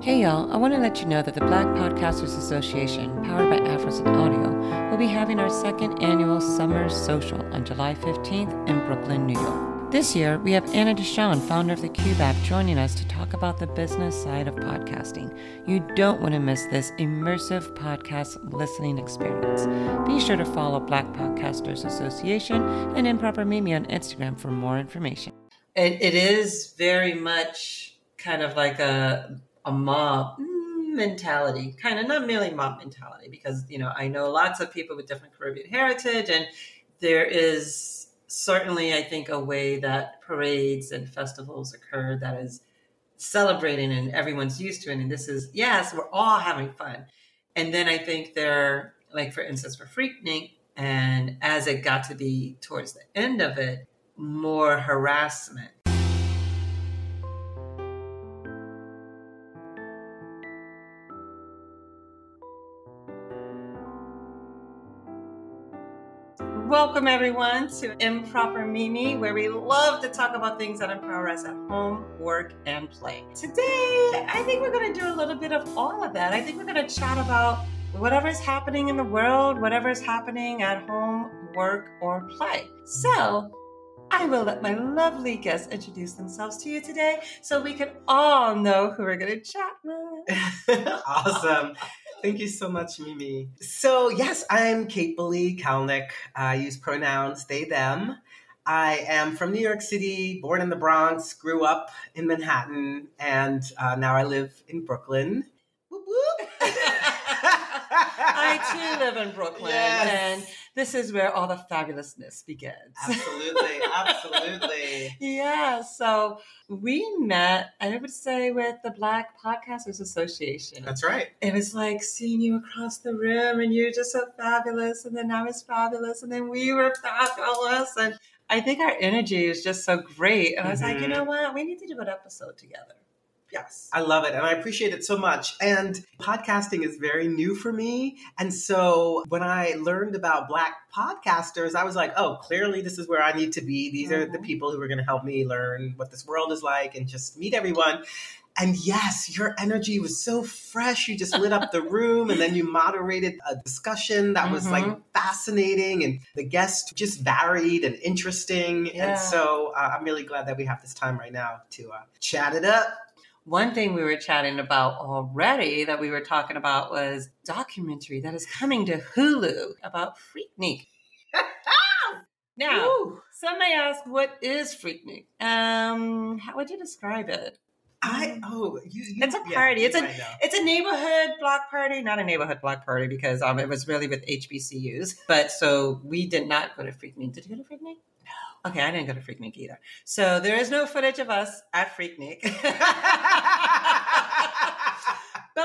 Hey y'all, I want to let you know that the Black Podcasters Association, powered by Afros and Audio, will be having our second annual Summer Social on July 15th in Brooklyn, New York. This year, we have Anna Deshawn, founder of the Cube app, joining us to talk about the business side of podcasting. You don't want to miss this immersive podcast listening experience. Be sure to follow Black Podcasters Association and Improper Mimi on Instagram for more information. It, it is very much kind of like a a mob mentality, kind of not merely mob mentality, because you know I know lots of people with different Caribbean heritage, and there is certainly I think a way that parades and festivals occur that is celebrating and everyone's used to it. And this is yes, we're all having fun, and then I think there, like for instance, for Freaknik, and as it got to be towards the end of it, more harassment Welcome, everyone, to Improper Mimi, where we love to talk about things that empower us at home, work, and play. Today, I think we're going to do a little bit of all of that. I think we're going to chat about whatever's happening in the world, whatever's happening at home, work, or play. So, I will let my lovely guests introduce themselves to you today so we can all know who we're going to chat with. awesome. Thank you so much, Mimi. So, yes, I'm Kiebpoli Calnek. I use pronouns they, them. I am from New York City, born in the Bronx, grew up in Manhattan, and uh, now I live in Brooklyn. Whoop, whoop. I too live in Brooklyn. Yes. And this is where all the fabulousness begins. Absolutely, absolutely. yeah. So we met, I would say, with the Black Podcasters Association. That's right. It was like seeing you across the room, and you're just so fabulous, and then I was fabulous, and then we were fabulous, and I think our energy is just so great. And I was mm-hmm. like, you know what? We need to do an episode together. Yes. I love it. And I appreciate it so much. And podcasting is very new for me. And so when I learned about Black podcasters, I was like, oh, clearly this is where I need to be. These mm-hmm. are the mm-hmm. people who are going to help me learn what this world is like and just meet everyone. And yes, your energy was so fresh. You just lit up the room and then you moderated a discussion that mm-hmm. was like mm-hmm. fascinating and the guests just varied and interesting. Yeah. And so uh, I'm really glad that we have this time right now to uh, chat it up one thing we were chatting about already that we were talking about was documentary that is coming to Hulu about Freaknik. now, Ooh. some may ask, what is Freaknik? Um, how would you describe it? I oh you, you it's a party. Yeah, it's a it's a neighborhood block party, not a neighborhood block party because um it was really with HBCUs. But so we did not go to Freaknik. Did you go to Freaknik? No. Okay, I didn't go to Freaknik either. So there is no footage of us at Freaknik. but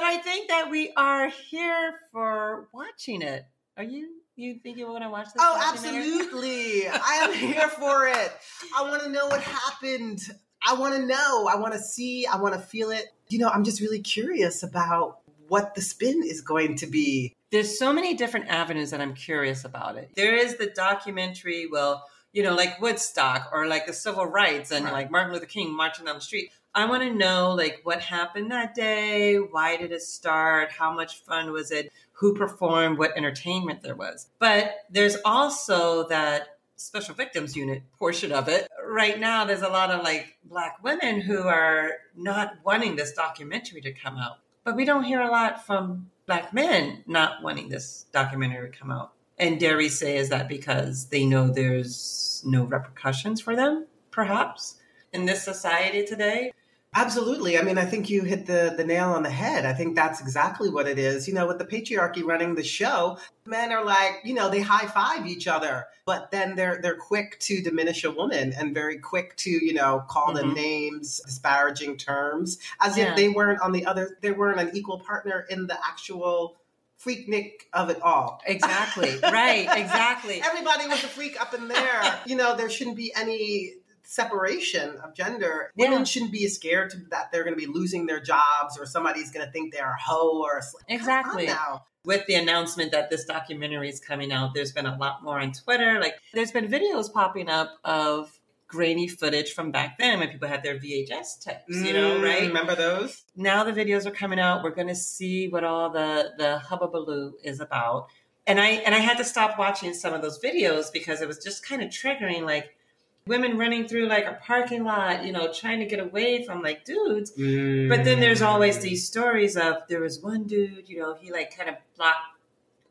I think that we are here for watching it. Are you? You think you want to watch this? Oh, absolutely! I am here for it. I want to know what happened. I want to know. I want to see. I want to feel it. You know, I'm just really curious about what the spin is going to be. There's so many different avenues that I'm curious about it. There is the documentary, well, you know, like Woodstock or like the civil rights and right. like Martin Luther King marching down the street. I want to know like what happened that day, why did it start, how much fun was it, who performed, what entertainment there was. But there's also that special victims unit portion of it. Right now there's a lot of like black women who are not wanting this documentary to come out. But we don't hear a lot from black men not wanting this documentary to come out. And dare we say, is that because they know there's no repercussions for them, perhaps, in this society today? Absolutely. I mean, I think you hit the, the nail on the head. I think that's exactly what it is. You know, with the patriarchy running the show, men are like, you know, they high five each other, but then they're they're quick to diminish a woman and very quick to, you know, call mm-hmm. them names, disparaging terms, as yeah. if they weren't on the other they weren't an equal partner in the actual freaknik of it all. Exactly. right. Exactly. Everybody was a freak up in there. you know, there shouldn't be any separation of gender. Yeah. Women shouldn't be scared to, that they're going to be losing their jobs or somebody's going to think they're a hoe or a exactly. now. With the announcement that this documentary is coming out, there's been a lot more on Twitter. Like, there's been videos popping up of grainy footage from back then when people had their VHS tapes, you know, Mm, right? Remember those? Now the videos are coming out. We're going to see what all the the hubbubaloo is about. And I and I had to stop watching some of those videos because it was just kind of triggering, like women running through like a parking lot, you know, trying to get away from like dudes. Mm. But then there's always these stories of there was one dude, you know, he like kind of blocked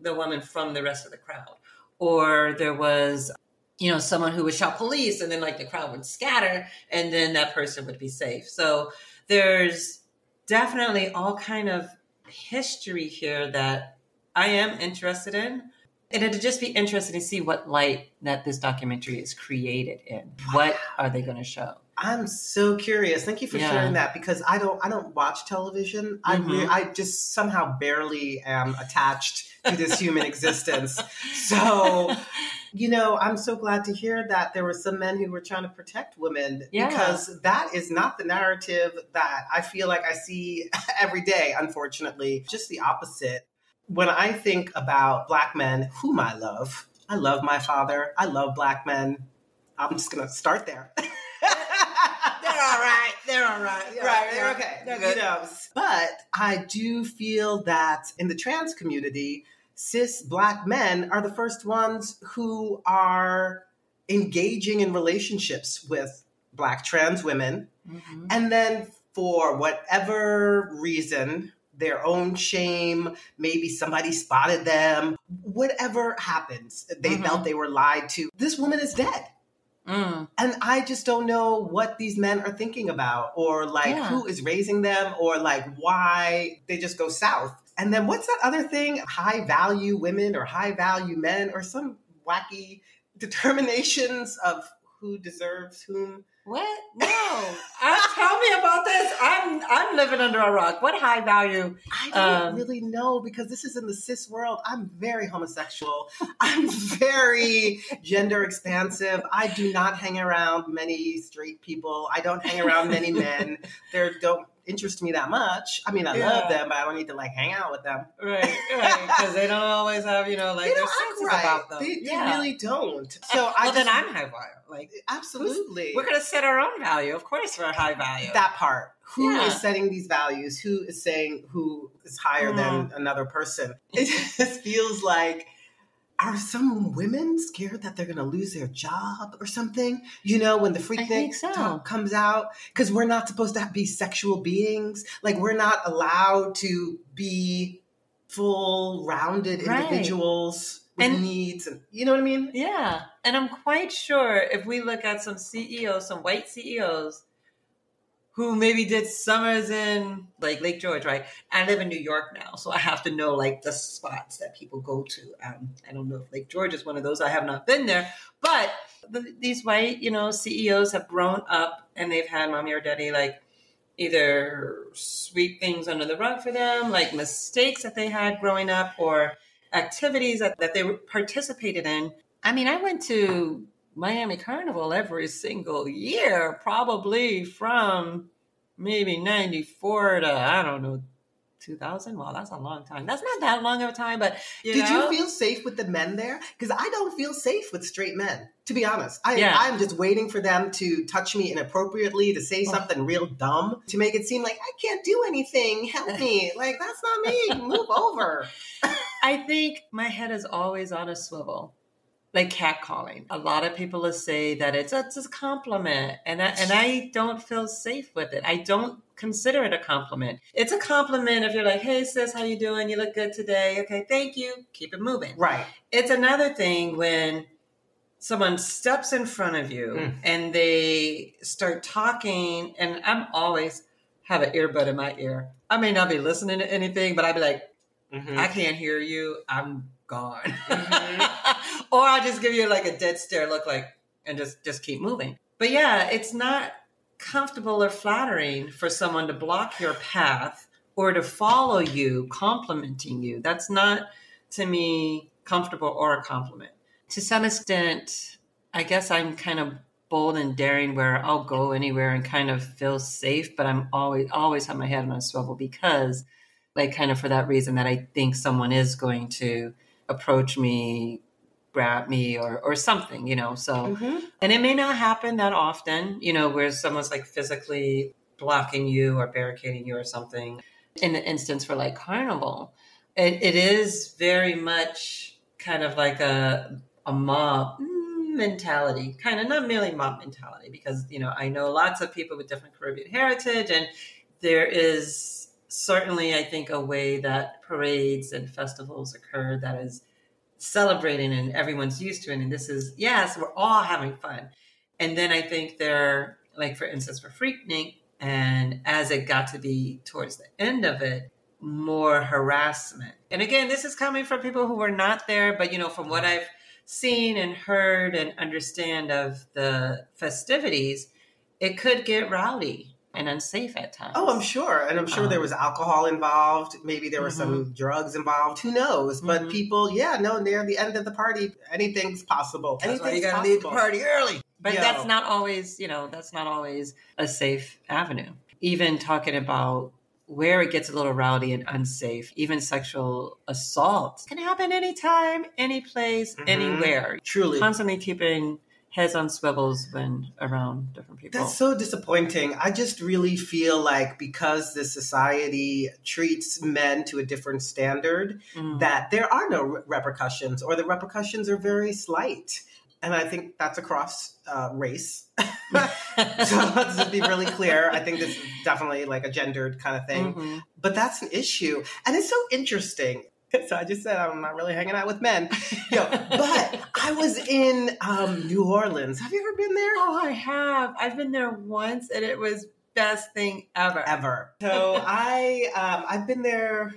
the woman from the rest of the crowd. Or there was, you know, someone who would shout police and then like the crowd would scatter and then that person would be safe. So there's definitely all kind of history here that I am interested in. And it'd just be interesting to see what light that this documentary is created in. What are they going to show? I'm so curious. Thank you for Yeah. sharing that because I don't I don't watch television. I re- Mhm. I just somehow barely am attached to this human existence. So, you know, I'm so glad to hear that there were some men who were trying to protect women Yeah. because that is not the narrative that I feel like I see every day, unfortunately. Just the opposite. When I think about black men whom I love, I love my father. I love black men. I'm just going to start there. They're all right. They're all right. Yeah, right, they're yeah. okay. They're good. You know, but I do feel that in the trans community, cis black men are the first ones who are engaging in relationships with black trans women. Mhm. And then for whatever reason, their own shame, maybe somebody spotted them, whatever happens, they Mhm. felt they were lied to. This woman is dead. Mm. And I just don't know what these men are thinking about, or like Yeah. who is raising them, or like why they just go south. And then what's that other thing? High value women or high value men, or some wacky determinations of who deserves whom. What? No. Uh, tell me about this. I'm I'm living under a rock. What high value? I don't Um, really know because this is in the cis world. I'm very homosexual. I'm very gender expansive. I do not hang around many straight people. I don't hang around many men. They don't interest me that much. I mean, I Yeah. love them, but I don't need to like hang out with them. Right, right. Because they don't always have you know like they their senses right. about them. They, they yeah. really don't. So well, I then I'm high value. Like absolutely we're gonna set our own value. Of course, we're high value. that part. Who is Yeah. setting these values? Who is saying who is higher than Mm. another person? It just feels like are some women scared that they're going to lose their job or something? You know, when the freak I think so. talk comes out, because we're not supposed to be sexual beings. Like we're not allowed to be full rounded Right. individuals with And- needs, and you know what I mean? Yeah. And I'm quite sure if we look at some CEOs, some white CEOs who maybe did summers in like Lake George, right? I live in New York now, so I have to know like the spots that people go to. Um, I don't know if Lake George is one of those. I have not been there, but the, these white, you know, CEOs have grown up and they've had mommy or daddy like either sweep things under the rug for them, like mistakes that they had growing up or activities that, that they participated in. I mean, I went to Miami Carnival every single year, probably from maybe 94 to, I don't know, 2000. Wow, that's a long time. That's not that long of a time, but you Did know? you feel safe with the men there? Because I don't feel safe with straight men, to be honest. I, Yeah. I'm just waiting for them to touch me inappropriately, to say Oh. something real dumb, to make it seem like I can't do anything. Help me. like, that's not me. Move over. I think my head is always on a swivel, like catcalling. A lot of people will say that it's a, it's a compliment, and I, and I don't feel safe with it. I don't consider it a compliment. It's a compliment if you're like, "Hey sis, how you doing? You look good today. Okay, thank you. Keep it moving." Right. It's another thing when someone steps in front of you Mm. and they start talking, and I'm always have an earbud in my ear. I may not be listening to anything, but I'd be like. Mhm. I can't hear you. I'm gone. Mhm. or I'll just give you like a dead stare look like and just just keep moving. But yeah, it's not comfortable or flattering for someone to block your path or to follow you complimenting you. That's not to me comfortable or a compliment. To some extent, I guess I'm kind of bold and daring where I'll go anywhere and kind of feel safe, but I'm always always have my head on a swivel because like kind of for that reason that I think someone is going to approach me grab me or or something, you know. So Mhm. and it may not happen that often, you know, where someone's like physically blocking you or barricading you or something. In the instance for like carnival, it, it is very much kind of like a a mob mentality, kind of not merely mob mentality, because you know I know lots of people with different Caribbean heritage, and there is certainly I think a way that parades and festivals occur that is celebrating and everyone's used to it. And this is, yes, we're all having fun. And then I think there, like for instance, for Freaknik, and as it got to be towards the end of it, more harassment. And again, this is coming from people who were not there, but you know, from what I've seen and heard and understand of the festivities, it could get rowdy and unsafe at times. Oh, I'm sure. And I'm sure there Um, was alcohol involved. Maybe there were some drugs involved. Who knows? But Mhm. people, yeah, no, near the end of the party, anything's possible. That's why Anything's you gotta leave the possible. party early. But Yo. that's not always, you know, that's not always a safe avenue. Even talking about where it gets a little rowdy and unsafe, even sexual assault can happen anytime, any place, Mhm. anywhere. Truly. Constantly keeping heads on swivels when around different people. That's so disappointing. I just really feel like because the society treats men to a different standard, Mm. that there are no re- repercussions, or the repercussions are very slight. And I think that's across uh, race. so let's just be really clear. I think this is definitely like a gendered kind of thing. Mhm. But that's an issue. And it's so interesting. So I just said I'm not really hanging out with men. Yo, but I was in um, New Orleans. Have you ever been there? Oh, I have. I've been there once and it was best thing ever. Ever. So I um, I've been there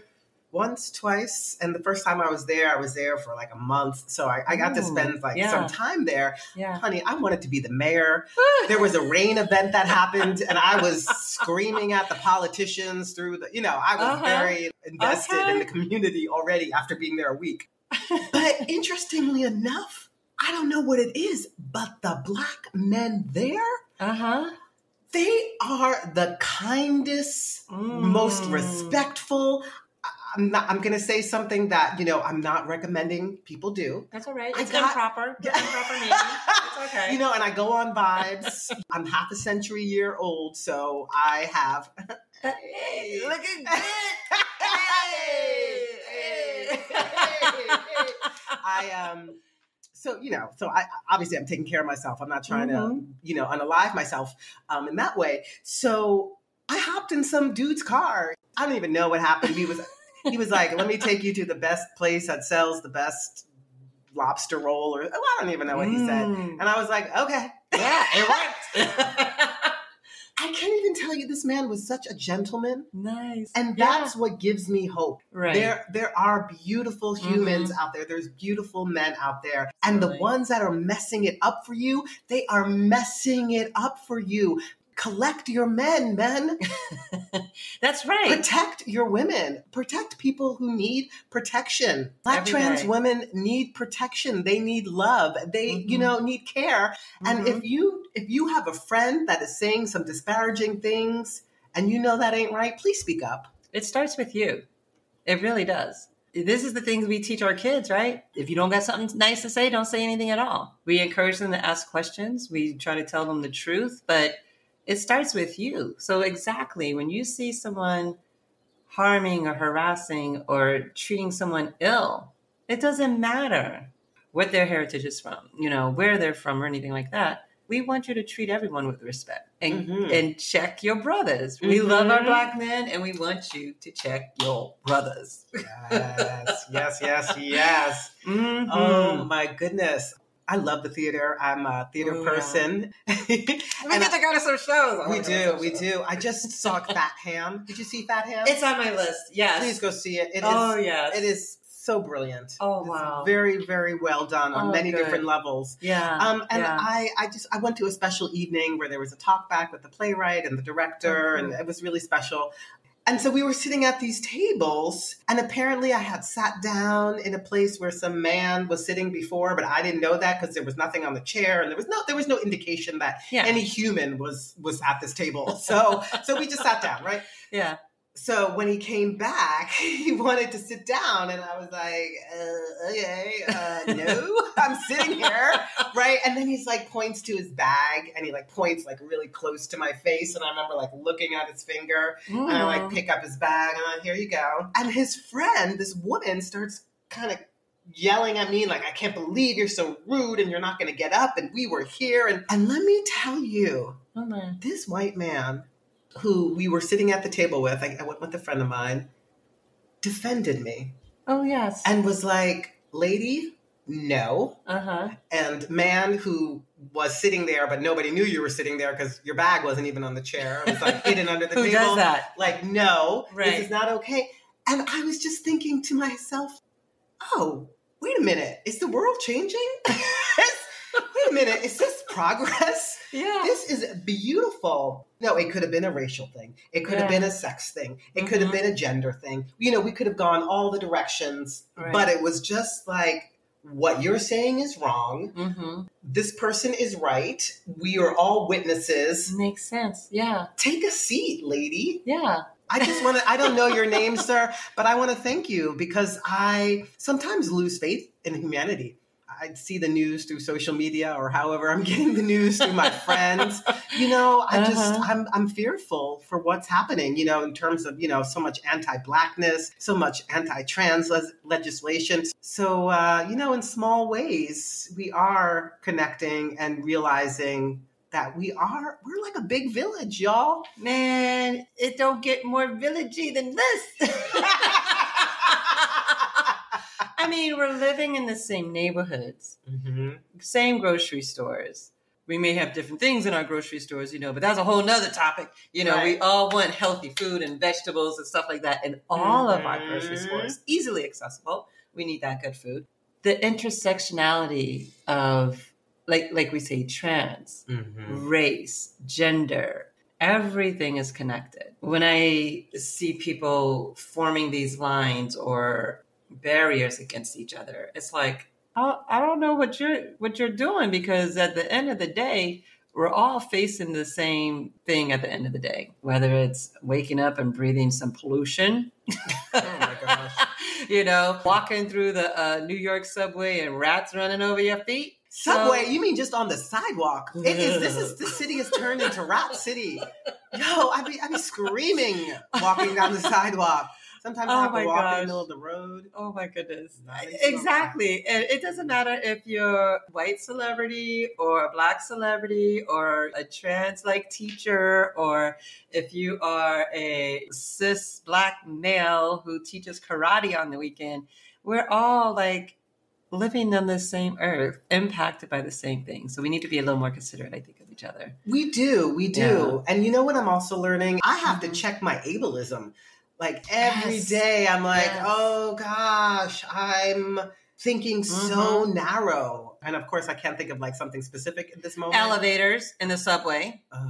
once, twice, and the first time I was there, I was there for like a month. So I, I got to spend like yeah. some time there. Yeah. Honey, I wanted to be the mayor. There was a rain event that happened, and I was screaming at the politicians through the, you know, I was Uh-huh. very invested in the community already after being there a week. But interestingly enough, I don't know what it is, but the black men there, Uh-huh. they are the kindest, most Mm. respectful. I'm not. I'm going to say something that you know. I'm not recommending people do. That's all right. It's got- improper. It's improper maybe. It's okay. You know, and I go on vibes. I'm half a century year old, so I have. Hey, looking good. Hey, hey. I um. So you know, so I obviously I'm taking care of myself. I'm not trying to Mhm. you know unalive myself um, in that way. So I hopped in some dude's car. I don't even know what happened. He was he was like, "Let me take you to the best place that sells the best lobster roll," or oh, I don't even know what he said. Mm. And I was like, "Okay." Yeah, it worked. I can't even tell you this man was such a gentleman. nice. And Yeah. that's what gives me hope. right. There there are beautiful humans out there. There's beautiful men out there. And the ones that are messing it up for you, they are messing it up for you. Collect your men, men. That's right. Protect your women. Protect people who need protection. Black Every trans day. women need protection. They need love. They, you Mhm. know, need care. And Mhm. if you if you have a friend that is saying some disparaging things and you know that ain't right, please speak up. it starts with you. It really does. This is the things we teach our kids, right? If you don't got something nice to say, don't say anything at all. We encourage them to ask questions. We try to tell them the truth, but it starts with you. So exactly when you see someone harming or harassing or treating someone ill, it doesn't matter what their heritage is from, you know, where they're from or anything like that. We want you to treat everyone with respect and, Mhm. and check your brothers. We love our Mhm. black men and we want you to check your brothers. Yes, yes, yes, yes. Mhm. Oh my goodness. I love the theater. I'm a theater Oh, yeah. person. we get to go to some shows. We wanna go to do, we shows. do. I just saw Fat Ham. Did you see Fat Ham? It's on my list. Yes. Please go see it. It is. oh yes. It is so brilliant. Oh, It's wow. very, very well done on Oh, many good. different levels. Yeah. Um, and yeah. I, I just I went to a special evening where there was a talk back with the playwright and the director, Oh, and it was really special. And so we were sitting at these tables, and apparently I had sat down in a place where some man was sitting before, but I didn't know that because there was nothing on the chair, and there was no there was no indication that yeah. any human was was at this table. So so we just sat down, right? yeah. So when he came back, he wanted to sit down, and I was like, uh, "Okay, uh, no, I'm sitting here, right?" And then he's like points to his bag, and he like points like really close to my face, and I remember like looking at his finger, Mm. and I like pick up his bag, and I'm like, "Here you go." And his friend, this woman, starts kind of yelling at me like, "I can't believe you're so rude, and you're not going to get up, and we were here." And and let me tell you, Oh this white man who we were sitting at the table with, I, I went with a friend of mine, defended me Oh yes. and was like, lady, no. Uh huh. And man who was sitting there, but nobody knew you were sitting there because your bag wasn't even on the chair. It was like hidden under the Who table. does that? Like, no, Right. this is not okay. And I was just thinking to myself, oh, wait a minute, is the world changing? wait a minute, is this progress? Yeah. This is beautiful. No, it could have been a racial thing. It could have been a sex thing. It could have been a gender thing. You know, we could have gone all the directions, Right. but it was just like, what you're saying is wrong. mm-hmm. This person is right. We are all witnesses. Makes sense. Yeah. Take a seat, lady. Yeah. I just want to, I don't know your name, sir, but I want to thank you because I sometimes lose faith in humanity. I see the news through social media or however I'm getting the news through my friends. You know, I just Uh-huh. I'm I'm fearful for what's happening, you know, in terms of, you know, so much anti-blackness, so much anti-trans le- legislation. So uh, you know, in small ways, we are connecting and realizing that we are we're like a big village, y'all. Man, it don't get more villagey than this. Mean, we're living in the same neighborhoods, mm-hmm. same grocery stores. We may have different things in our grocery stores, you know, but that's a whole nother topic. You know, we all want healthy food and vegetables and stuff like that in all of our grocery Mhm. stores, easily accessible. We need that good food. The intersectionality of, like, like we say, trans, Mm-hmm. race, gender, everything is connected. When I see people forming these lines or barriers against each other, it's like I, I don't know what you're what you're doing because at the end of the day, we're all facing the same thing at the end of the day. Whether it's waking up and breathing some pollution, Oh my gosh. you know, walking through the uh, New York subway and rats running over your feet. So- Subway, you mean just on the sidewalk? It is. This is this city has turned into Rat City. Yo, I'd be I'd be screaming walking down the sidewalk. Sometimes Oh I have to walk in the middle of the road. Oh my goodness. Exactly. And it doesn't matter if you're a white celebrity or a black celebrity or a trans like teacher or if you are a cis black male who teaches karate on the weekend. We're all like living on the same earth, impacted by the same thing. So we need to be a little more considerate, I think, of each other. We do, we do. And you know what I'm also learning? I have to Mhm. check my ableism. Like every Yes. day, I'm like, Yes. oh gosh, I'm thinking so mm-hmm. narrow. And of course, I can't think of like something specific at this moment. Elevators in the subway. Ugh.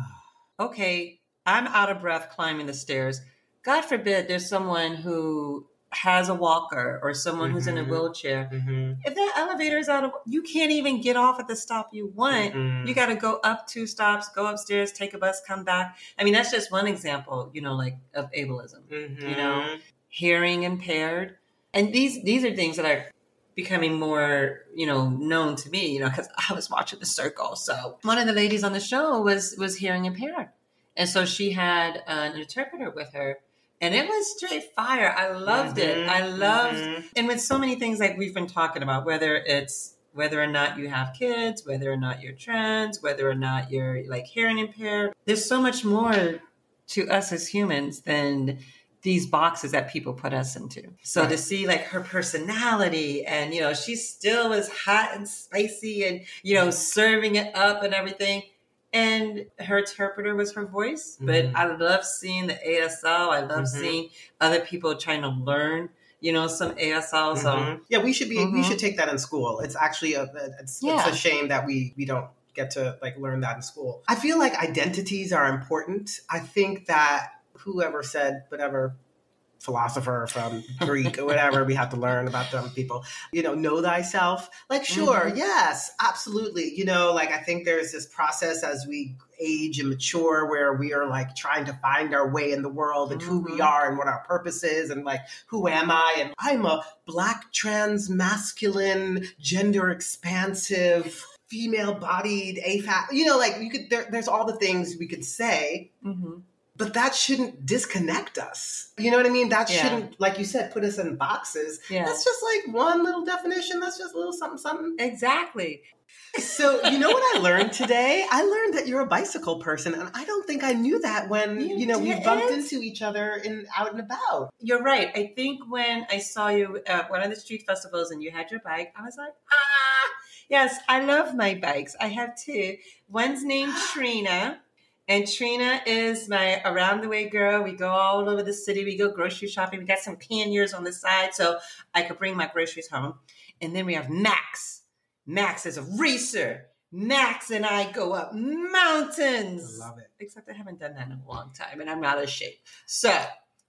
okay, I'm out of breath climbing the stairs. God forbid there's someone who has a walker or someone who's in a Mhm. wheelchair. Mhm. If that elevator's out of, you can't even get off at the stop you want. Mhm. You got to go up two stops, go upstairs, take a bus, come back. I mean, that's just one example, you know, like of ableism, you know, Mhm. hearing impaired, and these these are things that are becoming more, you know, known to me, you know, because I was watching The Circle. So one of the ladies on the show was was hearing impaired, and so she had an interpreter with her, and it was straight fire. I loved it. Mhm. I loved, Mhm. and with so many things like we've been talking about, whether it's whether or not you have kids, whether or not you're trans, whether or not you're like hearing impaired, there's so much more to us as humans than these boxes that people put us into. So to see like her personality and you know she still was hot and spicy and you know serving it up and everything and her interpreter was her voice but Mhm. I love seeing the ASL I love Mhm. seeing other people trying to learn you know some ASL so Mhm. yeah, we should be. We Mhm. should take that in school. It's actually a. It's, Yeah. it's a shame that we we don't get to like learn that in school. I feel like identities are important. I think that whoever said whatever philosopher from Greek or whatever we have to learn about them people. You know, know thyself. Like, sure, mm-hmm. yes, absolutely. You know, like I think there's this process as we age and mature where we are like trying to find our way in the world and mm-hmm. who we mm-hmm. are and what our purpose is and like who am I? And I'm a black trans masculine gender expansive female bodied AFAB. You know, like you could there, there's all the things we could say. Mm-hmm but that shouldn't disconnect us. You know what I mean? That yeah. shouldn't, like you said, put us in boxes. Yeah. That's just like one little definition. That's just a little something, something. Exactly. So, you know what I learned today? I learned that you're a bicycle person, and I don't think I knew that when you, you know did. we bumped into each other in out and about. You're right. I think when I saw you at one of the street festivals and you had your bike, I was like, ah, yes, I love my bikes. I have two. One's named Trina. And Trina is my around the way girl. We go all over the city. We go grocery shopping. We got some panniers on the side so I could bring my groceries home. And then we have Max. Max is a racer. Max and I go up mountains. I love it. Except I haven't done that in a long time and I'm out of shape. So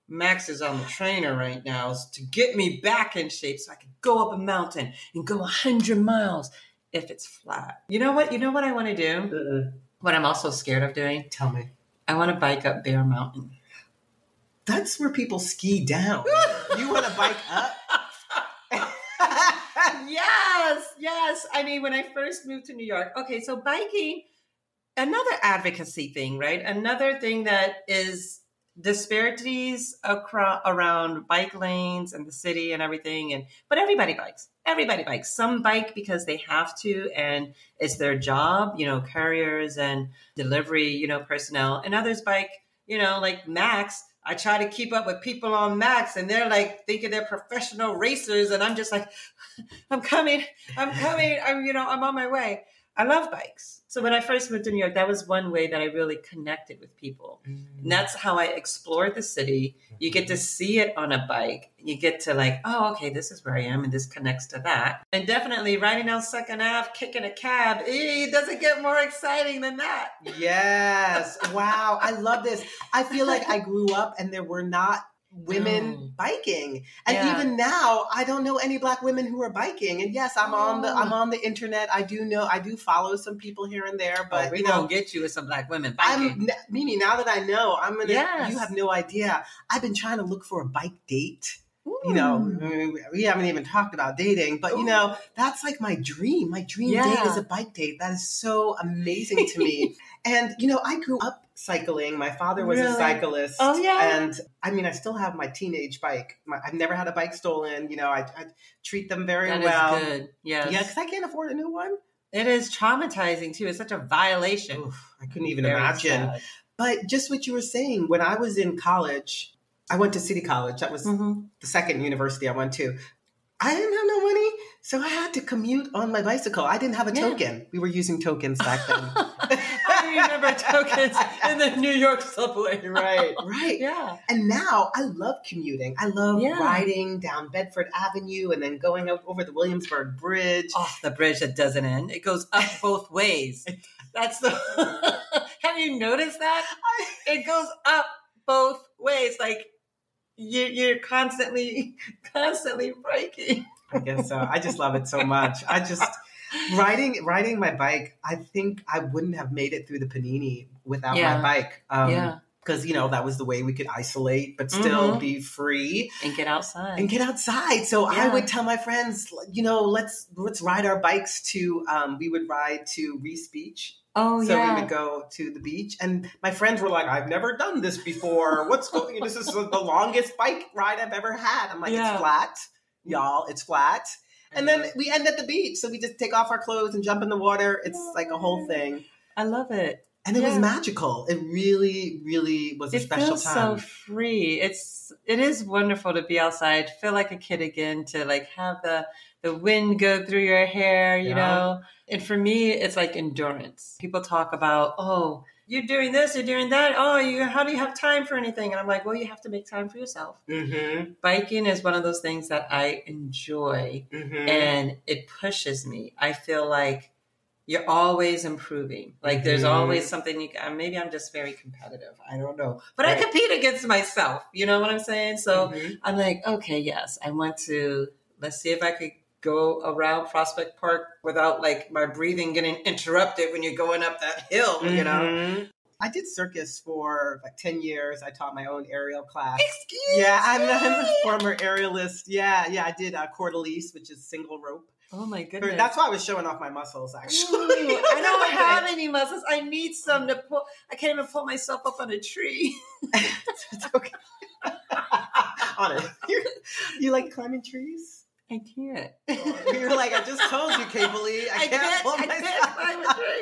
Max is on the trainer right now to get me back in shape so I can go up a mountain and go 100 miles if it's flat. You know what? You know what I want to do? Uh-uh what I'm also scared of doing? Tell me. I want to bike up Bear Mountain. That's where people ski down. you want to bike up? yes, yes. I mean, when I first moved to New York, okay, so biking, another advocacy thing, right? Another thing that is disparities across around bike lanes and the city and everything and but everybody bikes. Everybody bikes. Some bike because they have to and it's their job you know couriers and delivery you know personnel. And others bike you know like max. I try to keep up with people on max and they're like thinking they're professional racers and i'm just like i'm coming i'm coming i'm you know i'm on my way. I love bikes so when I first moved to New York, that was one way that I really connected with people. Mm-hmm. And that's how I explored the city. You get to see it on a bike. You get to like, oh, okay, this is where I am, and this connects to that. And definitely riding down Second Ave, kicking a cab, it doesn't get more exciting than that. Yes. wow. I love this. I feel like I grew up and there were not women mm. biking and yeah. even now i don't know any black women who are biking and yes i'm oh. on the i'm oh. on the internet i do know i do follow some people here and there but oh, we you know get you with some black women biking. i'm mimi now that i know i'm gonna yes. you have no idea i've been trying to look for a bike date you know, we haven't even talked about dating, but you know, that's like my dream. My dream yeah. date is a bike date. That is so amazing to me. and you know, I grew up cycling. My father was really? a cyclist. Oh yeah. And I mean, I still have my teenage bike. My, I've never had a bike stolen. You know, I, I treat them very that well. good. Yeah. Yeah, because I can't afford a new one. It is traumatizing too. It's such a violation. Oof, I couldn't even very imagine. Sad. But just what you were saying, when I was in college, I went to City College. That was mm-hmm. the second university I went to. I didn't have no money, so I had to commute on my bicycle. I didn't have a yeah. token. We were using tokens back then. Remember tokens in the New York subway. Right, right. Yeah. And now I love commuting. I love yeah. riding down Bedford Avenue and then going up over the Williamsburg Bridge. Oh, the bridge that doesn't end. It goes up both ways. That's the. have you noticed that? It goes up both ways. Like you're, you're constantly, constantly breaking. I guess so. I just love it so much. I just riding riding my bike. I think I wouldn't have made it through the panini without yeah. my bike. Um, yeah. Because you know that was the way we could isolate, but still mm-hmm. be free and get outside and get outside. So yeah. I would tell my friends, you know, let's let's ride our bikes to. Um, we would ride to Riis Beach Oh so yeah. we would go to the beach, and my friends were like, "I've never done this before. What's going? this is the longest bike ride I've ever had." I'm like, yeah. "It's flat, y'all. It's flat." And then we end at the beach, so we just take off our clothes and jump in the water. It's like a whole thing. I love it, and it yeah. was magical. It really, really was a it special feels time. So free. It's it is wonderful to be outside, feel like a kid again, to like have the the wind go through your hair, you yeah. know and for me, it's like endurance. People talk about, oh, you're doing this, you're doing that. Oh, you how do you have time for anything? And I'm like, well, you have to make time for yourself. Mm-hmm. Biking is one of those things that I enjoy, mm-hmm. and it pushes me. I feel like you're always improving. Like there's Mhm. always something you can. Maybe I'm just very competitive. I don't know, but I compete against myself. You know what I'm saying? So Mhm. I'm like, okay, yes, I want to. Let's see if I could go around Prospect Park without like my breathing getting interrupted when you're going up that hill. You know. Mhm. I did circus for like 10 years. I taught my own aerial class. Excuse Yeah, I'm, I'm a former aerialist. Yeah, yeah, I did uh, corde lisse, which is single rope. Oh my goodness. That's why I was showing off my muscles, actually. Ooh, I don't have any muscles. I need some to pull. I can't even pull myself up on a tree. it's okay. On it. You, you like climbing trees? I can't. You're like, I just told you, Kiebpoli, I, I can't, pull I myself.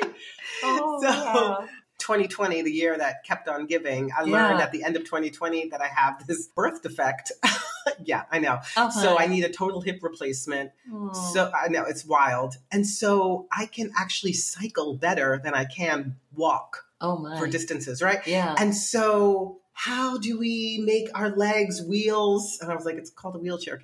can't. Oh, So- wow. 2020, the year that kept on giving, I Yeah. learned at the end of 2020 that I have this birth defect. yeah, I know. Oh, So uh-huh. I need a total hip replacement. Oh. So I know it's wild. And so I can actually cycle better than I can walk oh my. for distances, right? yeah. And so how do we make our legs wheels? And I was like, it's called a wheelchair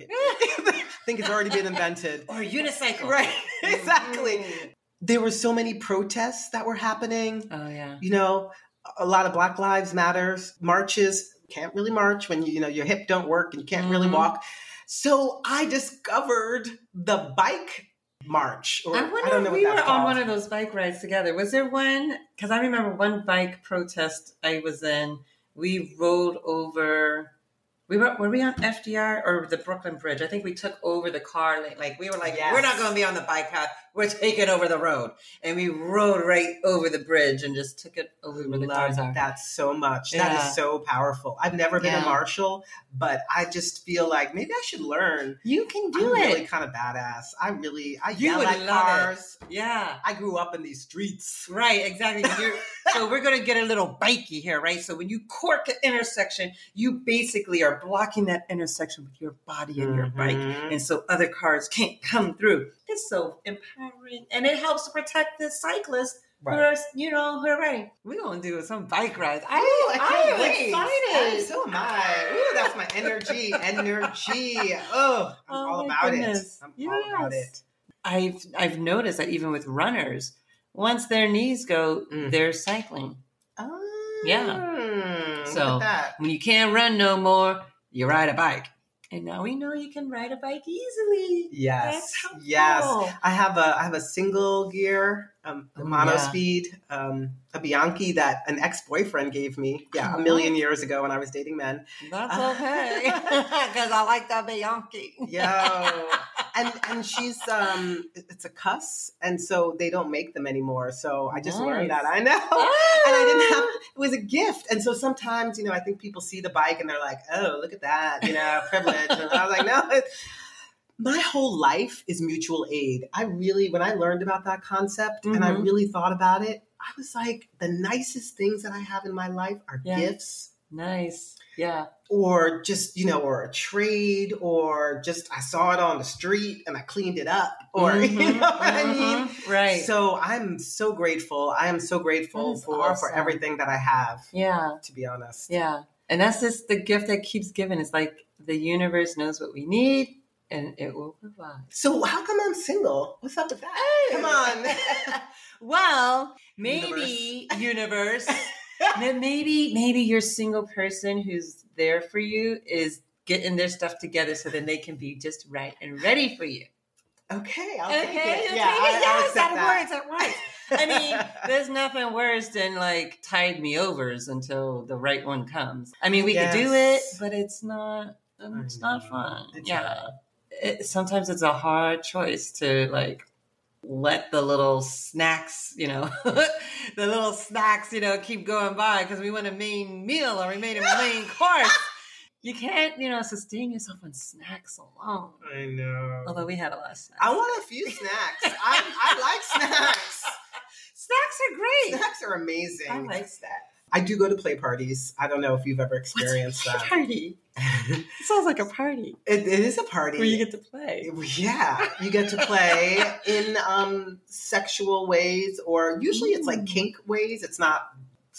think it's already been invented. or unicycle. Right, exactly. Mhm. There were so many protests that were happening. Oh yeah. You know, a lot of Black Lives Matters marches. Can't really march when you, you know your hip don't work and you can't really Mhm. walk. So I discovered the bike march. Or, I wonder don't know if what we were that's on one of those bike rides together. Was there one? Because I remember one bike protest I was in. We rolled over. We were were we on FDR or the Brooklyn Bridge? I think we took over the car. Like, like we were like, Yes. we're not going to be on the bike path. We're taking over the road, and we rode right over the bridge and just took it over where the cars love are. that so much. That Yeah. is so powerful. I've never been Yeah. a marshal, but I just feel like maybe I should learn. You can I'm do it. really kind of badass. I really I You yell would at love it. cars. yeah. I grew up in these streets. Right, exactly. You're, so we're going to get a little bikey here, right? So when you cork an intersection, you basically are blocking that intersection with your body and your bike. Mhm. And so other cars can't come through. It's so empowering. And it helps to protect the cyclists who are, you know, who are riding. We're going to do some bike rides. I, Ooh, I can't am wait. excited. Oh, so am I. Ooh, that's my energy. Energy. Oh, I'm Oh, all about goodness. it. I'm all about it. I've I've noticed that even with runners, once their knees go, Mm. they're cycling. Oh, Yeah. So-. When you can't run no more, you ride a bike. And now we know you can ride a bike easily. Yes. Yes. I have a I have a single gear, um, a Oh, mono yeah. speed, um, a Bianchi that an ex boyfriend gave me. Yeah, a Oh. million years ago when I was dating men. That's okay. Because I like that Bianchi. Yo, and and she's um, it's a cuss, and so they don't make them anymore. So I just learned that. I know. And I didn't have it was a gift. And so sometimes, you know, I think people see the bike and they're like, oh, look at that, you know, privilege. And I was like, no, it, my whole life is mutual aid. I really, when I learned about that concept and I Mhm. really thought about it, I was like, the nicest things that I have in my life are Yeah. gifts Nice. Yeah. or just, you know, or a trade or just I saw it on the street and I cleaned it up or, you Mhm, know what I mean? Right. So I'm so grateful. I am so grateful That is for, for everything that I have, yeah. to be honest. Yeah. And that's just the gift that keeps giving. It's like the universe knows what we need and it will provide. So how come I'm single? What's up with that? Come on. well, maybe universe. Then maybe maybe your single person who's there for you is getting their stuff together so then they can be just right and ready for you. okay, I'll Okay, take it. okay, Yeah, I, yes, that that. works, that works. I mean, there's nothing worse than like tide me overs until the right one comes. I mean, we could do it, but it's not. Um, it's not fun. It's yeah, it, sometimes it's a hard choice to like let the little snacks, you know, the little snacks, you know, keep going by because we want a main meal or we made a main course. You can't, you know, sustain yourself on snacks alone. I know. Although we had a lot of snacks. I want a few snacks. I, I like snacks. snacks are great. Snacks are amazing. I like snacks. I do go to play parties. I don't know if you've ever experienced What's a that. party? It sounds like a party It, it is a party. where you get to play. Yeah, you get to play in um, sexual ways, or usually it's like Mm. kink ways. It's not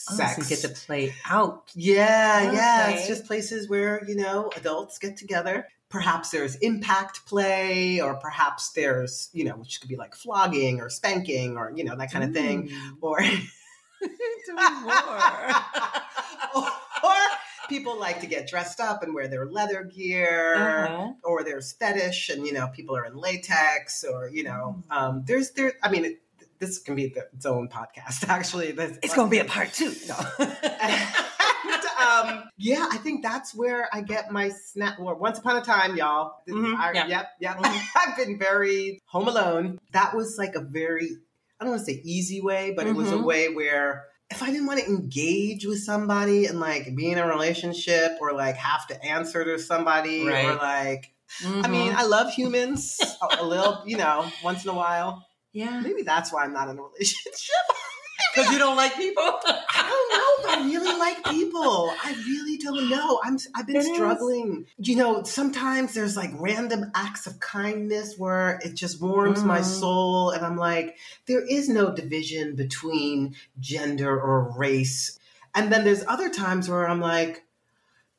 Oh, sex. so you get to play out. yeah, yeah. It's just places where you know adults get together, perhaps there's impact play, or perhaps there's, you know, which could be like flogging or spanking or, you know, that kind of thing. Or, or, or people like to get dressed up and wear their leather gear, Uh-huh. or there's fetish, and you know, people are in latex, or you know, Mm. um, there's there. I mean, it, this can be the, its own podcast. Actually, This- It's going to be a part two. No. and, um, yeah, I think that's where I get my snap. Or once upon a time, y'all. Mhm, I- yeah. Yep, yep. I've been very home alone. That was like a very, I don't want to say easy way, but it was a Mhm. way where if I didn't want to engage with somebody and like be in a relationship or like have to answer to somebody or like, I Mhm. mean, I love humans a, a little, you know, once in a while. yeah. Maybe that's why I'm not in a relationship. Because you don't like people? I don't know if I really like people. I really don't know. I'm I've been It is. struggling. You know, sometimes there's like random acts of kindness where it just warms my Mm. soul and I'm like there is no division between gender or race. And then there's other times where I'm like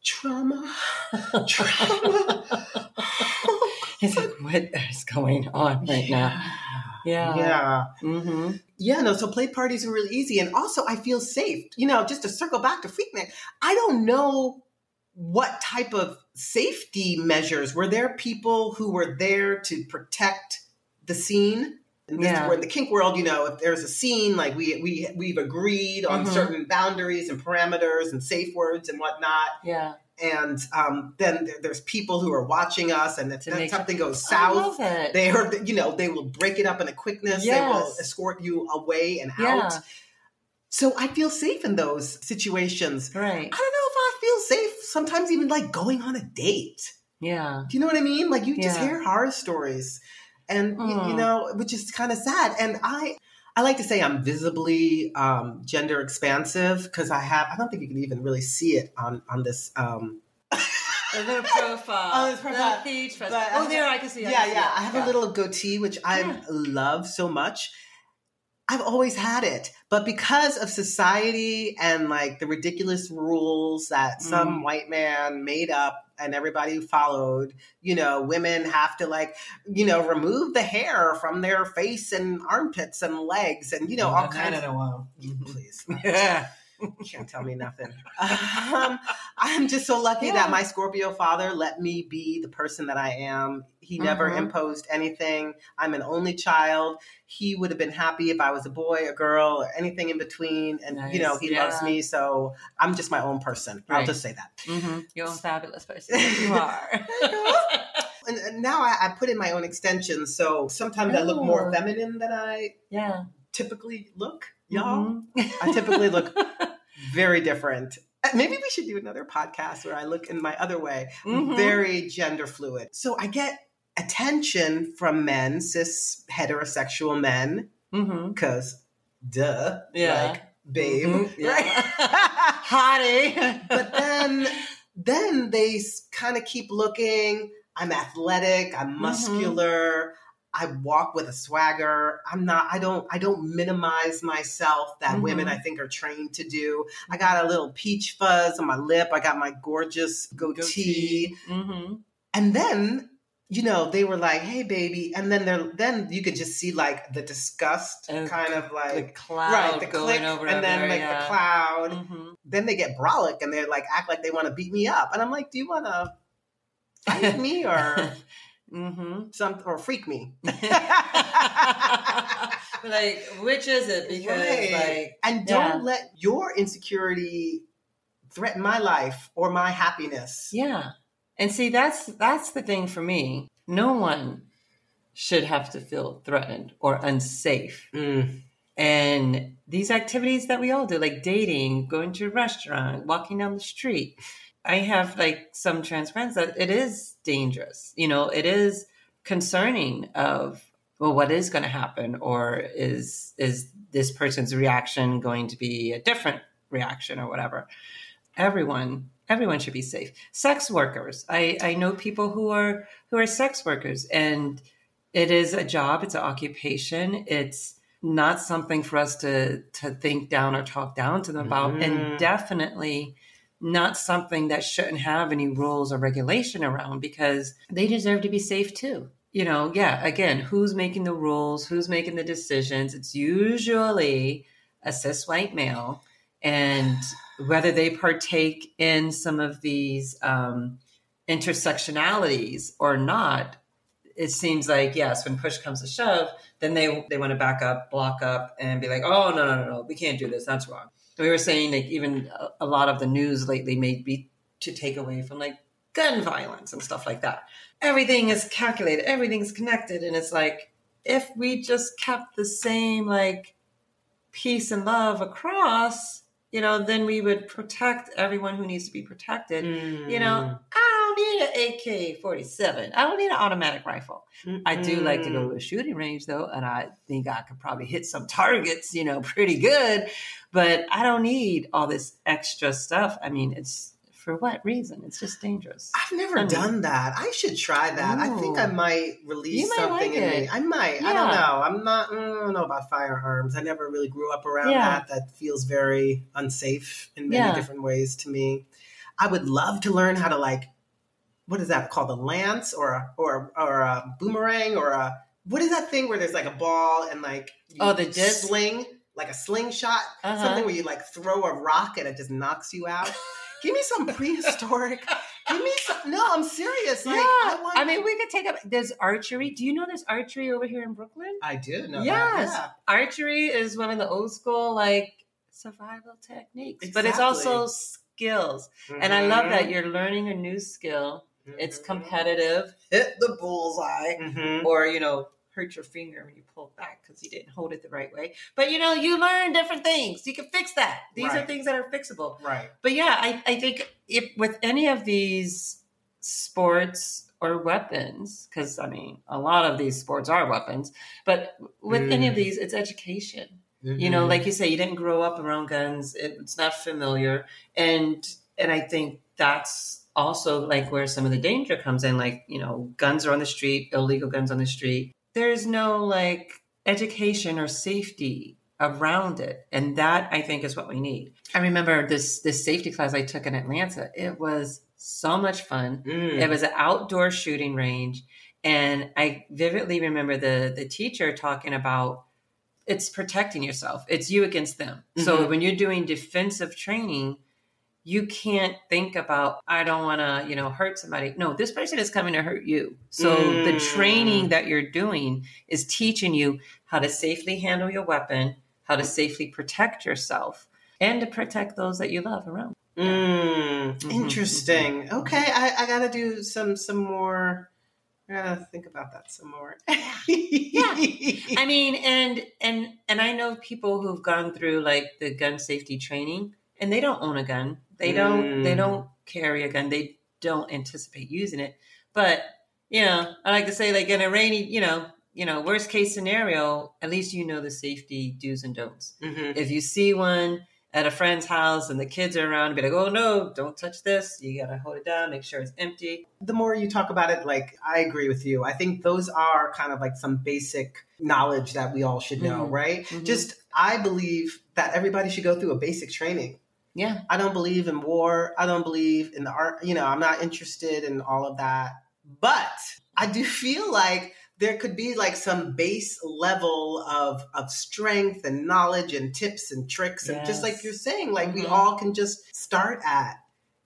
trauma, trauma. He's like, what is going on right now? Yeah. Yeah. Mm-hmm. Yeah, no, so play parties are really easy. And also, I feel safe. You know, just to circle back to Freaknik, I don't know what type of safety measures were there people who were there to protect the scene and this Yeah. where in the kink world you know if there's a scene like we we we've agreed on Mhm. certain boundaries and parameters and safe words and whatnot Yeah. And um, then there's people who are watching us and if something goes south they are you know they will break it up in a quickness they will escort you away and yeah. out so i feel safe in those situations Right. i don't know if i feel safe sometimes even like going on a date Yeah. do you know what i mean like you just Yeah. hear horror stories and y- you Mm. know which is kind of sad and i I like to say I'm visibly um, gender expansive because I have. I don't think you can even really see it on on this um, little profile. Oh, profile. Little peach fuzz. But oh, there I can see. I yeah, see yeah. I have Yeah. a little goatee, which I Yeah. love so much. I've always had it, but because of society and like the ridiculous rules that some Mm. white man made up and everybody followed, you know, women have to like, you know, remove the hair from their face and armpits and legs and you know all kinds. in a while. Please, Yeah. You can't tell me nothing. Um, I'm just so lucky Yeah. that my Scorpio father let me be the person that I am. He never Mhm. imposed anything. I'm an only child. He would have been happy if I was a boy, a girl, or anything in between. And, you know, Nice. he loves me. So I'm just my own person. I'll just say that. Mm-hmm. You're a fabulous person. You are. And, now I, I put in my own extensions. So sometimes I look more feminine than I yeah. typically look, y'all. Mhm. I typically look very different. Uh, Maybe we should do another podcast where I look in my other way. Mhm. Very gender fluid. So I get attention from men, cis heterosexual men, because duh, Yeah. like babe, Mhm. Yeah. right? Hottie. but then, then they kind of keep looking. I'm athletic. Mm-hmm. I'm muscular. I walk with a swagger. I'm not. I don't. I don't minimize myself that Mhm. women I think are trained to do. I got a little peach fuzz on my lip. I got my gorgeous goatee. Mm-hmm. And then, you know, they were like, "Hey, baby," and then they're then you could just see like the disgust, Oh, kind of like The cloud right, the click, over and then like yeah. the cloud Mm-hmm. then they get brolic and they're like act like they want to beat me up and i'm like do you want to fight me or mm-hmm. some or freak me like, which is it? Because, Right. like, and don't let your insecurity threaten my life or my happiness yeah. And see, that's that's the thing for me. No one should have to feel threatened or unsafe. Mm. And these activities that we all do, like dating, going to a restaurant, walking down the street, I have like some trans friends that it is dangerous. You know, it is concerning of well, what is going to happen, or is is this person's reaction going to be a different reaction or whatever? Everyone everyone should be safe. Sex workers. I, I know people who are who are sex workers and it is a job, it's an occupation. It's not something for us to to think down or talk down to them about Mhm. and definitely not something that shouldn't have any rules or regulation around because they deserve to be safe too. You know, yeah, again, who's making the rules, who's making the decisions? It's usually a cis white male. And whether they partake in some of these um, intersectionalities or not, it seems like yes, when push comes to shove, then they they want to back up, block up, and be like, oh no no no no, we can't do this. That's wrong. We were saying like even a, lot of the news lately may be to take away from like gun violence and stuff like that. Everything is calculated, everything's connected, and it's like if we just kept the same like peace and love across, you know, then we would protect everyone who needs to be protected. Mm. You know, I don't need an AK 47. I don't need an automatic rifle. Mm-mm. I do like to go to a shooting range though, and I think I could probably hit some targets, you know, pretty good. But I don't need all this extra stuff. I mean, it's for what reason? It's just dangerous. I've never mean, done that. I should try that. Ooh. I think I might release might something like in it. me. I might. Yeah. I don't know. I'm not. Mm, I don't know about firearms. I never really grew up around yeah. that. That feels very unsafe in many yeah. different ways to me. I would love to learn how to like. What is that called? A lance or a, or or a boomerang or a what is that thing where there's like a ball and like oh the disc? sling like a slingshot uh-huh. something where you like throw a rock and it just knocks you out. Give me some prehistoric. Give me some. No, I'm serious. Like, yeah. I, want, I mean, we could take up. There's archery. Do you know there's archery over here in Brooklyn? I do know. Yes, yeah. archery is one of the old school like survival techniques, exactly. but it's also skills. Mm-hmm. And I love that mm-hmm. you're learning a new skill. Mm-hmm. It's competitive. Hit the bullseye, mm-hmm. or you know, hurt your finger when you pull back because you didn't hold it the right way. But you know, you learn different things. You can fix that. These right. are things that are fixable. Right. But yeah, I, I think if with any of these sports or weapons, because I mean, a lot of these sports are weapons, but with mm. any of mm. these, it's education. Mm-hmm. You know, mm-hmm. like you say, you didn't grow up around guns. It's not familiar. And and I think that's also like where some of the danger comes in. Like, you know, guns are on the street, illegal guns on the street there's no like education or safety around it and that i think is what we need. I remember this this safety class i took in atlanta. It was so much fun. Mm. it was an outdoor shooting range and i vividly remember the the teacher talking about it's protecting yourself. It's you against them. Mm-hmm. so when you're doing defensive training you can't think about i don't want to you know hurt somebody no this person is coming to hurt you so mm. the training that you're doing is teaching you how to safely handle your weapon how to safely protect yourself and to protect those that you love around mm. mm-hmm. interesting okay I, I gotta do some some more I gotta think about that some more. yeah, I mean, and and and I know people who've gone through like the gun safety training, and they don't own a gun. They don't mm. they don't carry a gun. They don't anticipate using it. But, you know, I like to say like in a rainy, you know, you know, worst case scenario, at least you know the safety do's and don'ts. Mm-hmm. If you see one at a friend's house and the kids are around, be like, oh no, don't touch this. You gotta hold it down, make sure it's empty. The more you talk about it, like I agree with you. I think those are kind of like some basic knowledge that we all should know, mm-hmm. right? Mm-hmm. Just I believe that everybody should go through a basic training yeah. I don't believe in war. I don't believe in the art. You know, I'm not interested in all of that. But I do feel like there could be like some base level of of strength and knowledge and tips and tricks and yes. just like you're saying like mm-hmm. we all can just start at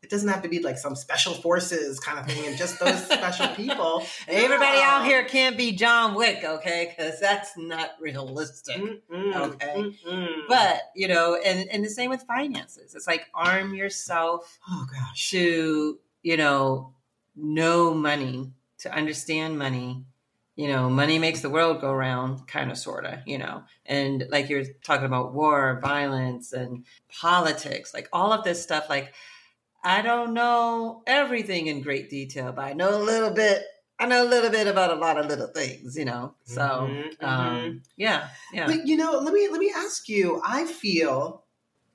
it doesn't have to be like some special forces kind of thing and just those special people. Everybody out here can't be John Wick, okay? Because that's not realistic, mm-mm, okay? Mm-mm. But you know, and and the same with finances. It's like arm yourself. Oh gosh, to you know know money, to understand money. You know, money makes the world go round, kind of, sort of, you know. And like you're talking about war, violence, and politics, like all of this stuff, like I don't know everything in great detail, but I know a little bit. I know a little bit about a lot of little things, you know. So, mm-hmm, um, mm-hmm. yeah, yeah. But you know, let me let me ask you. I feel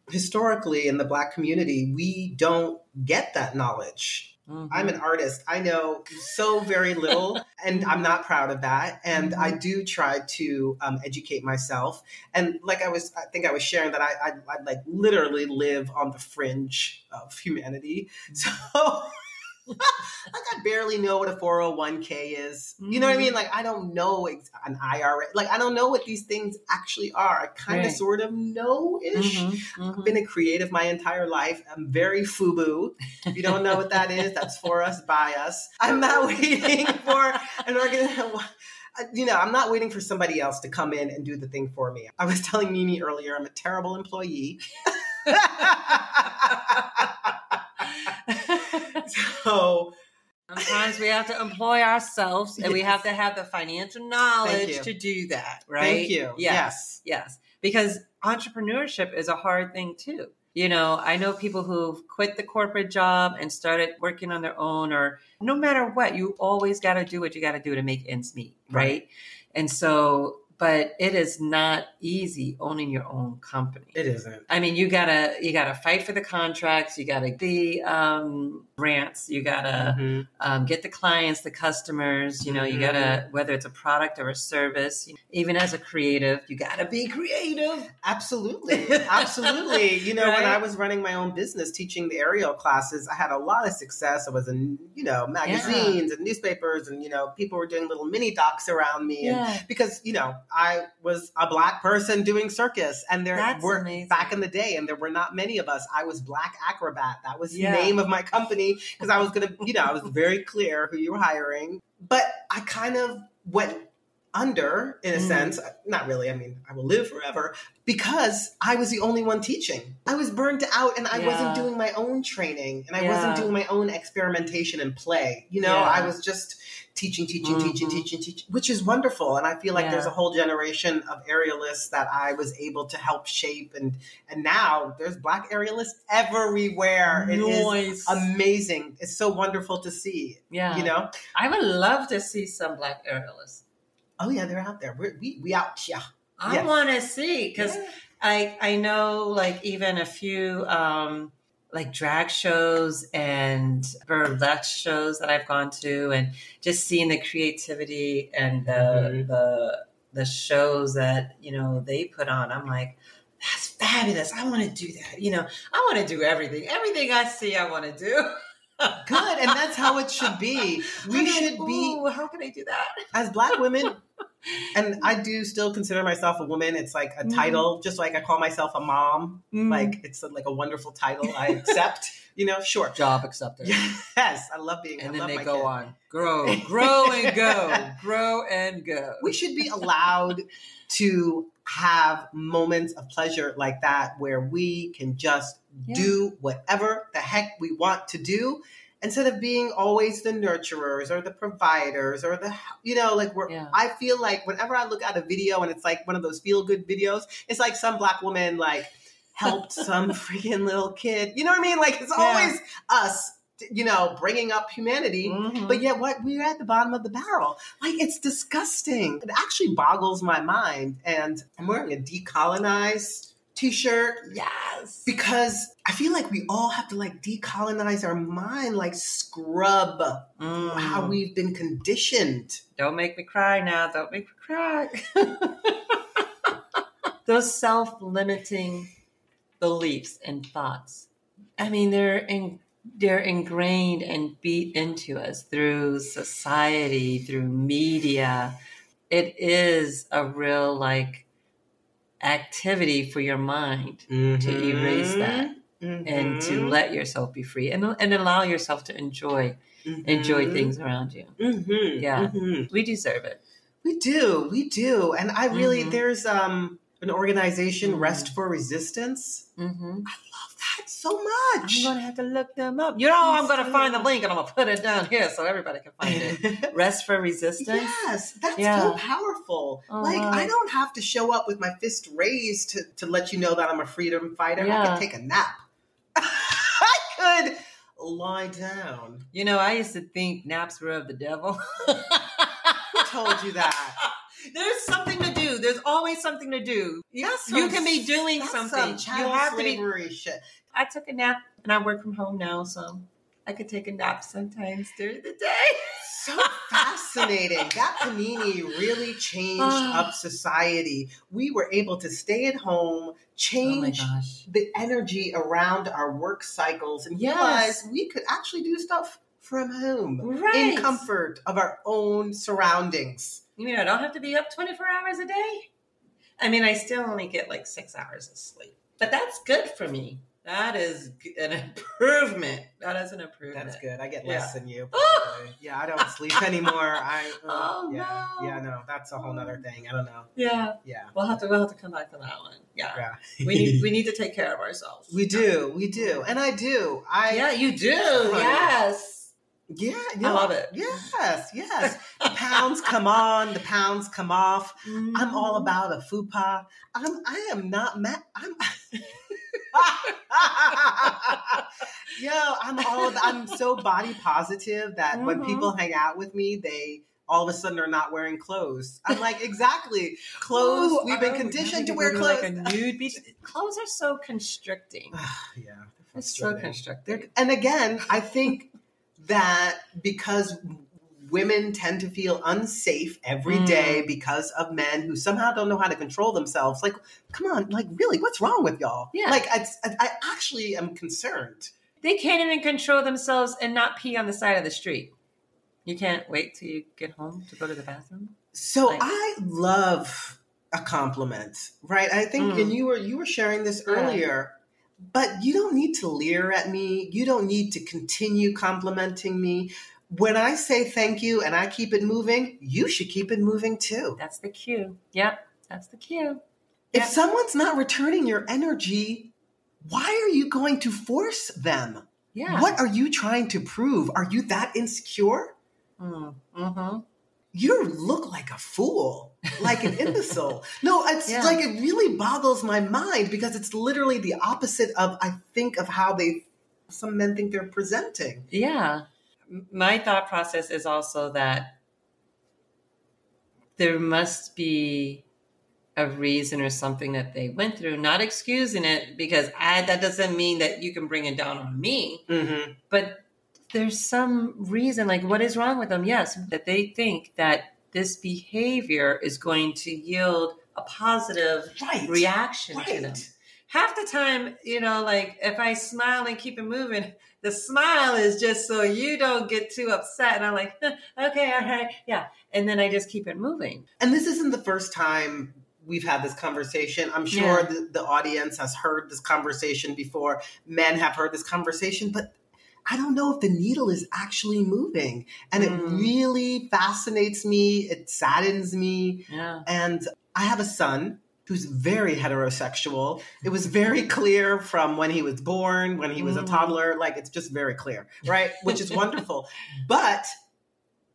historically in the Black community, we don't get that knowledge. Mhm. I'm an artist. I know so very little, and I'm not proud of that. And I do try to um, educate myself. And like I was, I think I was sharing that I, I, I like literally live on the fringe of humanity. So. like I barely know what a 401k is. You know what I mean? Like I don't know ex- an IRA. Like I don't know what these things actually are. I kind of Right. sort of know ish. Mhm, I've mhm. been a creative my entire life. I'm very FUBU. If you don't know what that is, that's for us, by us. I'm not waiting for an organ. You know, I'm not waiting for somebody else to come in and do the thing for me. I was telling Mimi earlier, I'm a terrible employee. so Sometimes we have to employ ourselves and we have to have the financial knowledge to do that, right? thank you. Yes. Yes. Because entrepreneurship is a hard thing too. You know, I know people who've quit the corporate job and started working on their own, or no matter what, you always got to do what you got to do to make ends meet, right? Right. And so, but it is not easy owning your own company. It isn't. I mean, you gotta you gotta fight for the contracts. You gotta the um, grants. You gotta Mhm. um, get the clients, the customers. You know, you gotta whether it's a product or a service. Even as a creative, you gotta be creative. Absolutely. Absolutely. You know, when I was running my own business teaching the aerial classes, I had a lot of success. I was in, you know, magazines and newspapers and, you know, people were doing little mini docs around me. And because, you know, I was a black person doing circus and there That's were amazing. back in the day and there were not many of us. I was Black Acrobat. That was Yeah. the name of my company because I was going to, you know, I was very clear who you were hiring. But I kind of went under in a Mm. sense not really i mean i will live forever because i was the only one teaching i was burned out and i Yeah. wasn't doing my own training and i Yeah. wasn't doing my own experimentation and play you know Yeah. i was just teaching teaching teaching Mhm. teaching teaching which is wonderful and i feel like there's a whole generation of aerialists that i was able to help shape and and now there's black aerialists everywhere It is Noise. amazing it's so wonderful to see yeah. you know I would love to see some black aerialists. oh yeah they're out there We're, we we out yeah I Yes. want to see because Yeah. I I know like even a few um like drag shows and burlesque shows that I've gone to and just seeing the creativity and the Mhm. the the shows that you know they put on I'm like that's fabulous. I want to do that. You know I want to do everything. Everything I see I want to do. Good and that's how it should be. We like, should be "Ooh, how can I do that? As black women and i do still consider myself a woman it's like a Mhm. title just like i call myself a mom Mm. like it's a, like a wonderful title i accept you know sure job accepted yes i love being a and I then love they my go kid. on grow grow and go grow and go we should be allowed to have moments of pleasure like that where we can just Yeah. do whatever the heck we want to do instead of being always the nurturers or the providers or the you know like we're Yeah. i feel like whenever i look at a video and it's like one of those feel good videos it's like some black woman like helped some freaking little kid you know what i mean like it's Yeah. always us you know bringing up humanity Mhm. but yet, what we're at the bottom of the barrel. Like it's disgusting. It actually boggles my mind. And I'm wearing a decolonize t-shirt yes because I feel like we all have to like decolonize our mind, like scrub Mm. how we've been conditioned. Don't make me cry now. Don't make me cry. Those self limiting beliefs and thoughts. I mean, they're in, they're ingrained and beat into us through society, through media. It is a real like activity for your mind to erase that and to Mhm. let yourself be free and, and allow yourself to enjoy enjoy Mhm. things around you. Mhm. Yeah. Mhm. We deserve it. We do, we do, and I really there's um an organization. Rest for Resistance. Mm-hmm. I so I'm much. gonna have to look them up. You know, I'm gonna Please find the link and I'm gonna put it down here so everybody can find it. Rest for Resistance. yes, that's Yeah. so poverful. Oh, like. I uh-huh. don't have to show up with my fist raised to, to let you know that I'm a freedom fighter. I can take a nap. I could lie down. You know, I used to think naps were of the devil. Who told you that? There's something to do. There's always something to do. Yes, You can be doing something. Some you have to be. shit. I took a nap and I work from home now, so I could take a nap sometimes during the day. so fascinating. That panini really changed up society. We were able to stay at home, oh change Oh the energy around our work cycles, and Yes. realize we could actually do stuff from home Right. in comfort of our own surroundings. You mean I don't have to be up 24 hours a day? I mean, I still only get like six hours of sleep, but that's good for me. That is an improvement. That is an improvement. That's good. I get Yeah. less than you. Yeah, I don't sleep anymore. I uh, Oh, yeah, no. yeah, no, that's a whole nother thing. I don't know. Yeah, Yeah, we'll have to we'll have to come back to that one. Yeah, yeah. we need we need to take care of ourselves. we do, we do, and I do. I Yeah, you do. Yes, Yeah, I love it. Yes, yes. The pounds come on, the pounds come off. I'm Mm-hmm. all about a fupa. I'm I am not mad. I'm Yo, I'm all I'm so body positive that when Mhm. people hang out with me, they all of a sudden are not wearing clothes. I'm like, exactly. Clothes, Ooh, we've been oh, conditioned to wear clothes. Like a nude beach. Clothes are so constricting. yeah. It's so constricting. and again, I think that because women tend to feel unsafe every Mm. day because of men who somehow don't know how to control themselves. Like, come on, like really, what's wrong with y'all? Yeah. Like, I, I actually am concerned. They can't even control themselves and not pee on the side of the street. You can't wait till you get home to go to the bathroom. So Like- I love a compliment, right? I think, Mm. and you were you were sharing this Yeah. earlier. But you don't need to leer at me. You don't need to continue complimenting me. When I say thank you and I keep it moving, you should keep it moving too. That's the cue. Yep, that's the cue. If someone's not returning your energy, why are you going to force them? Yeah. What are you trying to prove? Are you that insecure? Mm, hmm You look like a fool, like an imbecile. No, it's Yeah. like it really boggles my mind because it's literally the opposite of I think of how they some men think they're presenting. Yeah. My thought process is also that there must be a reason or something that they went through, not excusing it because I, that doesn't mean that you can bring it down on me. Mm-hmm. but there's some reason like what is wrong with them yes that they think that this behavior is going to yield a positive Right. reaction to them Right. half the time you know like if i smile and keep it moving the smile is just so you don't get too upset and i'm like okay all right yeah and then i just keep it moving And this isn't the first time we've had this conversation. I'm sure Yeah. the, the audience has heard this conversation before. Men have heard this conversation, but I don't know if the needle is actually moving. And it Mm. really fascinates me. It saddens me. yeah And I have a son who's very heterosexual. It was very clear from when he was born, when he was a Mm. toddler. Like, it's just very clear, right? Which is wonderful. But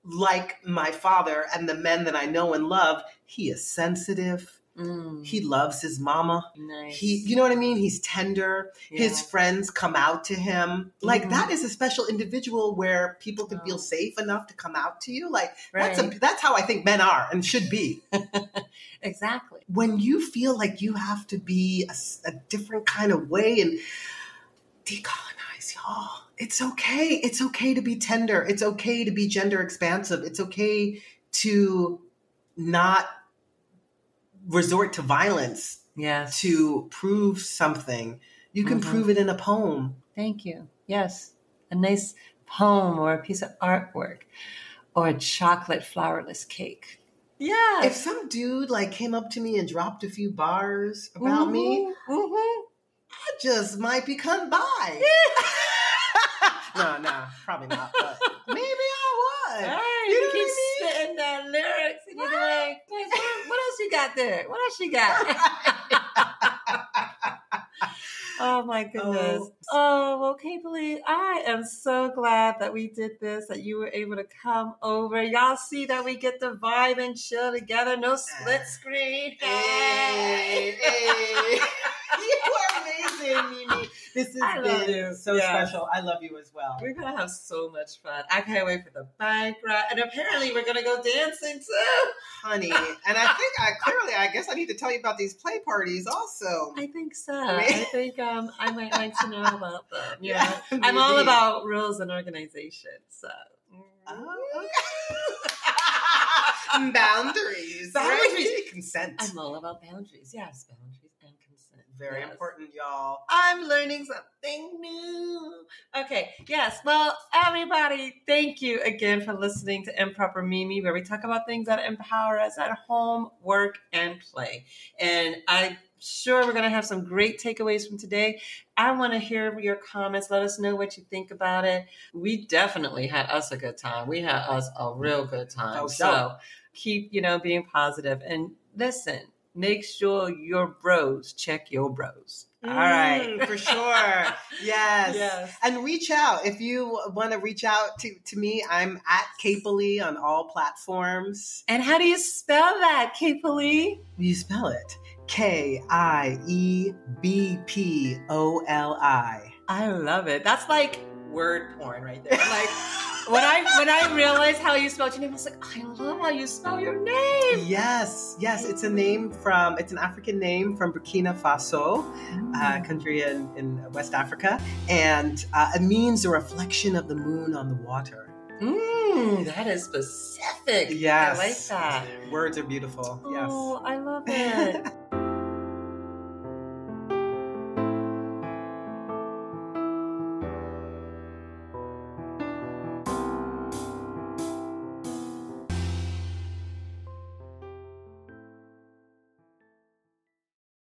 like my father and the men that I know and love, he is sensitive. Mm, He loves his mama. nice He, you know what I mean? He's tender. His friends come out to him. Like Mhm. that is a special individual where people can feel safe enough to come out to you. Like that's a, that's how I think men are and should be. exactly When you feel like you have to be a different kind of way and decolonize, y'all. It's okay. It's okay to be tender. It's okay to be gender expansive. It's okay to not resort to violence yes to prove something. You can Mhm. prove it in a poem. Thank you. Yes. A nice poem or a piece of artwork or a chocolate flourless cake. Yeah. If some dude like came up to me and dropped a few bars about me, Mhm. I just might become bi. no, no, probably not. But maybe I would. You you, keep I mean? spitting that lyrics and you're like, "Guys, what, what else you got there? What else you got? oh my oh. goodness. Oh. Oh, well, Kiebpoli, I am so glad that we did this, that you were able to come over. Y'all see that we get the vibe and chill together. No split screen. Hey, hey. you are amazing, Mimi. This has been so Yes. special. I love you as well. We're gonna have so much fun. I can't wait for the bike ride, and apparently we're gonna go dancing too. Honey, and I think I clearly, I guess I need to tell you about these play parties also. I think so. I think um, I might like to know about them. You Yeah, know, I'm all about rules and organization. So. Oh, okay. Boundaries. Boundaries. right? Consent. I'm all about boundaries. Yes, boundaries. Very Yes. important, y'all. I'm learning something new. Okay, yes. Well, everybody, thank you again for listening to Improper Mimi, where we talk about things that empower us at home, work, and play. And I'm sure we're going to have some great takeaways from today. I want to hear your comments. Let us know what you think about it. We definitely had us a good time. We had us a real good time. Oh, so sure. keep, you know, being positive and listen. Make sure your bros check your bros. All right. Mm, for sure. Yes. Yes. And reach out if you want to reach out to, to me. I'm at Kiebpoli on all platforms. And how do you spell that, Kiebpoli? You spell it K I E B P O L I. I love it. That's like word porn right there. Like when I when I realized how you spelled your name, I was like, I love how you spell your name. Yes, yes, it's a name from, it's an African name from Burkina Faso, uh, country in, in West Africa, and uh, it means a reflection of the moon on the water. Mm, that is specific. Yes. I like that. Words are beautiful. Yes. Oh, I love it.